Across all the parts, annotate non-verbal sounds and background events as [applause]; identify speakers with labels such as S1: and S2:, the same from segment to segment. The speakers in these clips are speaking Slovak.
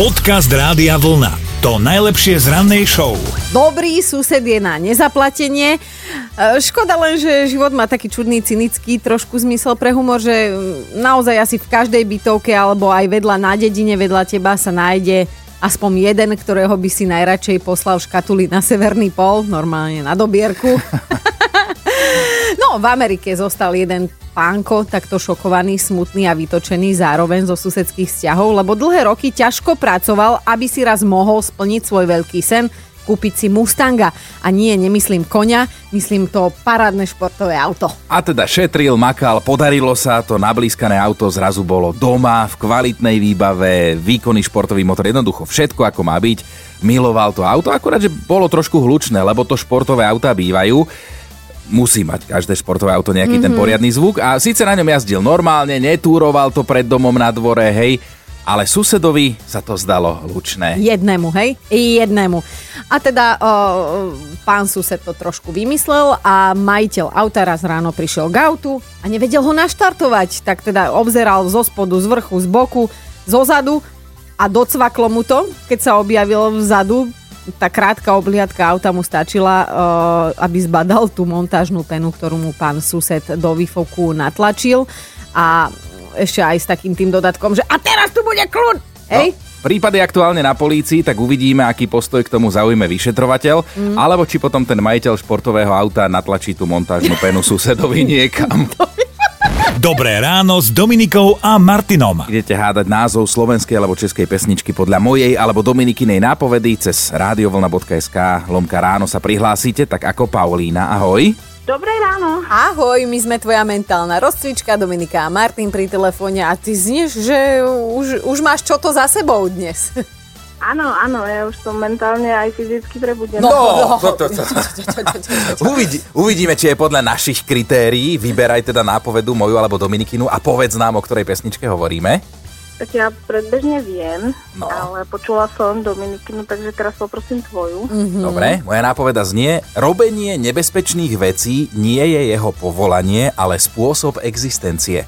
S1: Podcast Rádia Vlna. To najlepšie z rannej show.
S2: Dobrý sused je na nezaplatenie. E, Škoda len, že život má taký čudný, cynický trošku zmysel pre humor, že mm, naozaj asi v každej bytovke alebo aj vedľa na dedine vedľa teba sa nájde aspoň jeden, ktorého by si najradšej poslal škatuli na severný pol, normálne na dobierku. [laughs] [laughs] No, v Amerike zostal jeden pánko, takto šokovaný, smutný a vytočený zároveň zo susedských vzťahov, lebo dlhé roky ťažko pracoval, aby si raz mohol splniť svoj veľký sen, kúpiť si Mustanga. A nie, nemyslím koňa, myslím to parádne športové auto.
S3: A teda šetril, makal, podarilo sa to, nablískané auto zrazu bolo doma, v kvalitnej výbave, výkonný športový motor, jednoducho všetko ako má byť. Miloval to auto, akurát, že bolo trošku hlučné, lebo to športové auta bývajú musí mať každé športové auto nejaký mm-hmm. ten poriadny zvuk a síce na ňom jazdil normálne, netúroval to pred domom na dvore, hej, ale susedovi sa to zdalo hlučné.
S2: Jednému, hej? Jednému. A teda o, pán sused to trošku vymyslel a majiteľ auta raz ráno prišiel k autu a nevedel ho naštartovať. Tak teda obzeral zo spodu, z vrchu, z boku, zo zadu a docvaklo mu to, keď sa objavil vzadu tá krátka obliadka auta mu stačila, uh, aby zbadal tú montážnú penu, ktorú mu pán sused do výfoku natlačil a ešte aj s takým tým dodatkom, že a teraz tu bude kľud! Hej?
S3: No. Prípad je aktuálne na polícii, tak uvidíme, aký postoj k tomu zaujme vyšetrovateľ, mm. alebo či potom ten majiteľ športového auta natlačí tú montážnu penu [laughs] susedovi niekam.
S1: Dobré ráno s Dominikou a Martinom.
S3: Idete hádať názov slovenskej alebo českej pesničky podľa mojej alebo Dominikinej nápovedy cez radiovlna.sk lomka ráno sa prihlásite, tak ako Paulína. Ahoj.
S4: Dobré ráno.
S2: Ahoj, my sme tvoja mentálna rozcvička Dominika a Martin pri telefóne a ty znieš, že už, už máš čo to za sebou dnes. [laughs]
S4: Áno, áno, ja už som mentálne aj fyzicky prebudená.
S3: No, to, to, to. Uvidí, uvidíme, či je podľa našich kritérií. Vyberaj teda nápovedu moju alebo Dominikinu a povedz nám, o ktorej pesničke hovoríme.
S4: Tak ja predbežne viem,
S3: No.
S4: ale počula som Dominikinu, takže teraz poprosím tvoju.
S3: Mm. Dobre, moja nápoveda znie, robenie nebezpečných vecí nie je jeho povolanie, ale spôsob existencie.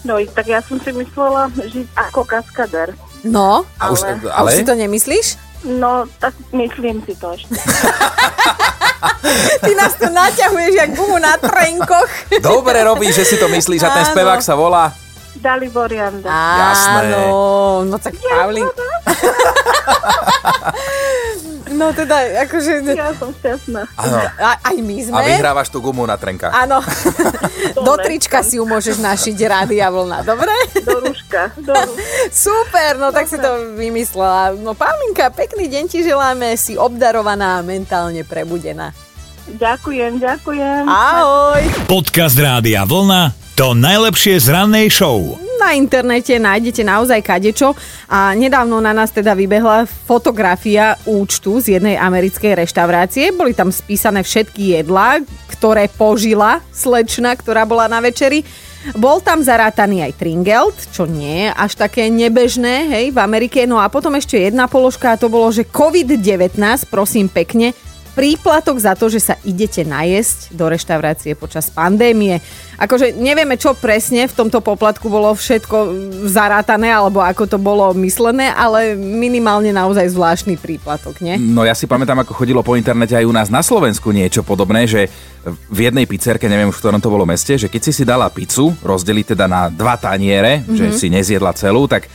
S4: No, tak ja som si myslela žiť ako kaskader.
S2: No,
S3: A už,
S4: Ale-
S2: ale... si to nemyslíš?
S4: No, tak myslím si to ešte.
S2: Ty nás tu naťahuješ jak gumu na trenkoch.
S3: Dobre robíš, že si to myslíš a ten
S2: Áno.
S3: spevák sa volá...
S4: Dalibor Janda.
S3: Jasné.
S2: Áno, no tak Pavlín. [laughs] No teda, akože...
S4: Ja som šťastná.
S2: A, aj my sme.
S3: A vyhrávaš tú gumu na trenkách.
S2: Áno. [laughs] Do trička si ju môžeš našiť rádia vlna, dobre?
S4: Do rúška. Rúška. [laughs]
S2: Super, no tak si to vymyslela. No Paulinka, pekný deň ti želáme, si obdarovaná a mentálne prebudená.
S4: Ďakujem, ďakujem.
S2: Ahoj!
S1: Podcast Rádia Vlna. To najlepšie z rannej show.
S2: Na internete nájdete naozaj kadečo a nedávno na nás teda vybehla fotografia účtu z jednej americkej reštaurácie. Boli tam spísané všetky jedlá, ktoré požila slečna, ktorá bola na večeri. Bol tam zarátaný aj tringelt, čo nie je až také nebežné, hej, v Amerike. No a potom ešte jedna položka a to bolo, že COVID-19, prosím pekne, príplatok za to, že sa idete najesť do reštaurácie počas pandémie. Akože nevieme, čo presne v tomto poplatku bolo všetko zarátané, alebo ako to bolo myslené, ale minimálne naozaj zvláštny príplatok, nie?
S3: No ja si pamätám, ako chodilo po internete aj u nás na Slovensku niečo podobné, že v jednej pizzerke, neviem už v ktorom to bolo meste, že keď si si dala pizzu, rozdeliť teda na dva taniere, mm-hmm. že si nezjedla celú, tak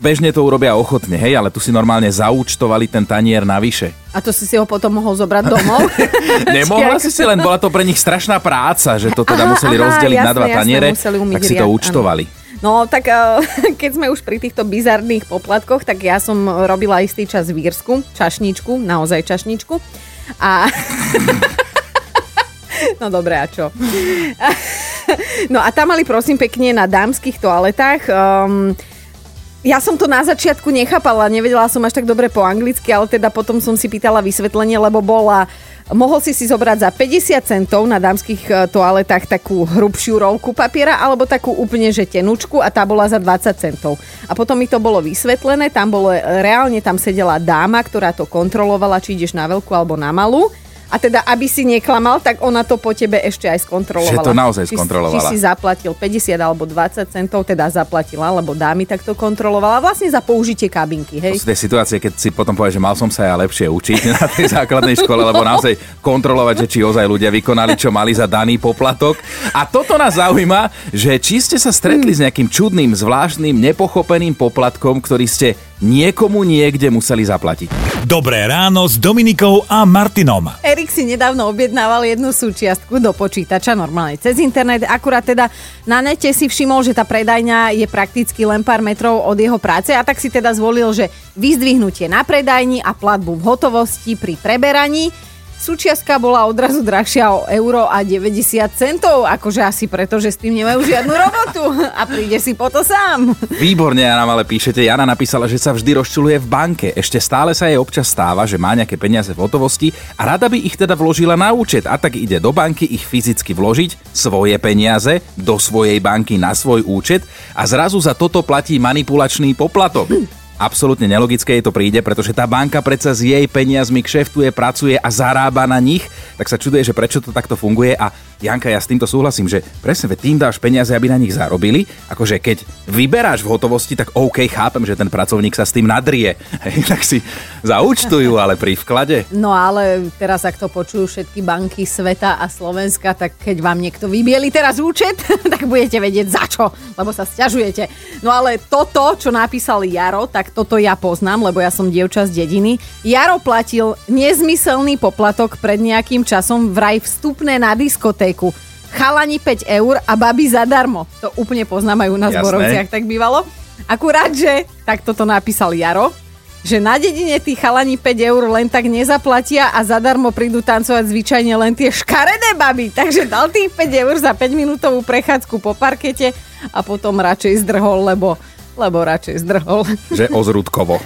S3: bežne to urobia ochotne, hej, ale tu si normálne zaúčtovali ten tanier navyše.
S2: A to si si ho potom mohol zobrať domov? [laughs]
S3: Nemohla si si len, bola to pre nich strašná práca, že to teda
S2: Aha,
S3: museli
S2: aha,
S3: rozdeliť na
S2: jasné,
S3: dva
S2: jasné,
S3: taniere,
S2: umyť
S3: tak si
S2: riad,
S3: to
S2: áno.
S3: účtovali.
S2: No tak eh, [laughs] keď sme už pri týchto bizarných poplatkoch, tak ja som robila istý čas v Írsku, čašničku, naozaj čašničku. A... [laughs] No dobre, a čo? No a tam mali prosím pekne na dámskych toaletách um, ja som to na začiatku nechápala, nevedela som až tak dobre po anglicky, ale teda potom som si pýtala vysvetlenie, lebo bola Mohol si si zobrať za 50 centov na dámskych e, toaletách takú hrubšiu rolku papiera alebo takú úplne že tenučku a tá bola za 20 centov. A potom mi to bolo vysvetlené, tam bolo, reálne tam sedela dáma, ktorá to kontrolovala, či ideš na veľkú alebo na malú A teda, aby si neklamal, tak ona to po tebe ešte aj skontrolovala.
S3: Že to naozaj
S2: Či-
S3: skontrolovala.
S2: Či si zaplatil 50 alebo 20 centov, teda zaplatila, lebo dámy tak to kontrolovala. Vlastne za použitie kabinky,
S3: To
S2: hej.
S3: sú tie situácie, keď si potom povieš, že mal som sa ja lepšie učiť na tej základnej škole, lebo naozaj kontrolovať, že či ozaj ľudia vykonali, čo mali za daný poplatok. A toto nás zaujíma, že či ste sa stretli s nejakým čudným, zvláštnym, nepochopeným poplatkom, ktorý ste niekomu niekde museli zaplatiť.
S1: Dobré ráno s Dominikou a Martinom.
S2: Erik si nedávno objednával jednu súčiastku do počítača, normálne cez internet. Akurát teda na nete si všimol, že tá predajňa je prakticky len pár metrov od jeho práce a tak si teda zvolil, že vyzdvihnutie na predajni a platbu v hotovosti pri preberaní. Súčiastka bola odrazu drahšia o euro a 90 centov, akože asi preto, že s tým nemajú žiadnu robotu a príde si po to sám.
S3: Výborne, Jana, ale píšete. Jana napísala, že sa vždy rozčuluje v banke. Ešte stále sa jej občas stáva, že má nejaké peniaze v hotovosti a rada by ich teda vložila na účet a tak ide do banky ich fyzicky vložiť, svoje peniaze, do svojej banky na svoj účet a zrazu za toto platí manipulačný poplatok. Absolútne nelogické jej to príde, pretože tá banka predsa s jej peniazmi kšeftuje, pracuje a zarába na nich, tak sa čuduje, že prečo to takto funguje. A Janka, ja s týmto súhlasím, že presne veď tým dáš peniaze, aby na nich zarobili, akože keď vyberáš v hotovosti, tak OK, chápem, že ten pracovník sa s tým nadrie, hej, [laughs] tak si zaúčtujú, ale pri vklade.
S2: No ale teraz, ak to počujú všetky banky sveta a Slovenska, tak keď vám niekto vybieli teraz účet, [laughs] tak budete vedieť za čo, lebo sa stiažujete. No ale toto, čo napísal Jaro, tak toto ja poznám, lebo ja som dievča z dediny. Jaro platil nezmyselný poplatok pred nejakým časom vraj vstupné na diskotéku. Chalani 5 eur a baby zadarmo. To úplne poznáme aj u nás v. Borovciach, tak bývalo. Akurát, že tak toto napísal Jaro, že na dedine tí chalani 5 eur len tak nezaplatia a zadarmo prídu tancovať zvyčajne len tie škaredé baby. Takže dal tých 5 eur za 5 minútovú prechádzku po parkete a potom radšej zdrhol, lebo, lebo radšej zdrhol.
S3: že ozrudkovo.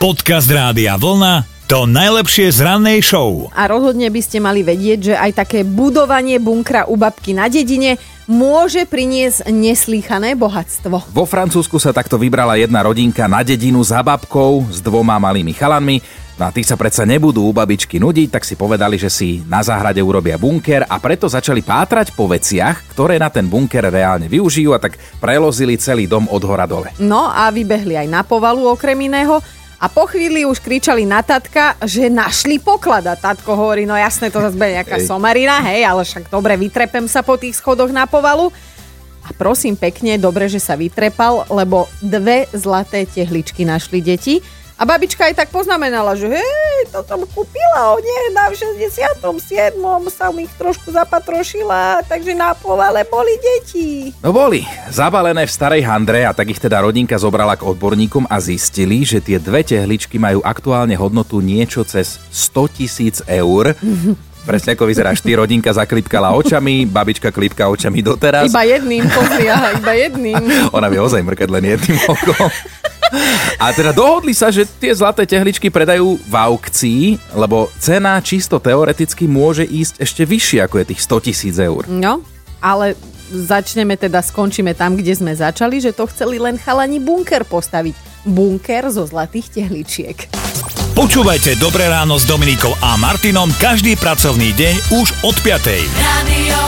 S1: Podcast Rádia Vlna to najlepšie z rannej show.
S2: A rozhodne by ste mali vedieť, že aj také budovanie bunkra u babky na dedine môže priniesť neslýchané bohatstvo.
S3: Vo Francúzsku sa takto vybrala jedna rodinka na dedinu za babkou s dvoma malými chalanmi. No a tí sa predsa nebudú u babičky nudiť, tak si povedali, že si na záhrade urobia bunker a preto začali pátrať po veciach, ktoré na ten bunker reálne využijú a tak prelozili celý dom od hora dole.
S2: No a vybehli aj na povalu okrem iného. A po chvíli už kričali na tatka, že našli poklad. A tatko hovorí, no jasné, to zase bude nejaká somarina, hej, ale však dobre, vytrepem sa po tých schodoch na povalu. A prosím pekne, dobre, že sa vytrepal, lebo dve zlaté tehličky našli deti. A babička aj tak poznamenala, že hej, toto mi kúpila onehda v 67. som ich trošku zapatrošila, takže na povale boli deti.
S3: No boli, zabalené v starej handre a tak ich teda rodinka zobrala k odborníkom a zistili, že tie dve tehličky majú aktuálne hodnotu niečo cez 100 tisíc eur. [laughs] Presne ako vyzeráš ty, rodinka zaklipkala očami, babička klipka očami doteraz.
S2: Iba jedným, pozri, aha, iba jedným. [laughs]
S3: Ona vie ozaj mrkať len jedným okom. [laughs] A teda dohodli sa, že tie zlaté tehličky predajú v aukcii, lebo cena čisto teoreticky môže ísť ešte vyššie ako je tých 100 tisíc eur.
S2: No, ale začneme teda, skončíme tam, kde sme začali, že to chceli len chalani bunker postaviť. Bunker zo zlatých tehličiek.
S1: Počúvajte Dobré ráno s Dominikou a Martinom každý pracovný deň už od 5.
S5: Radio.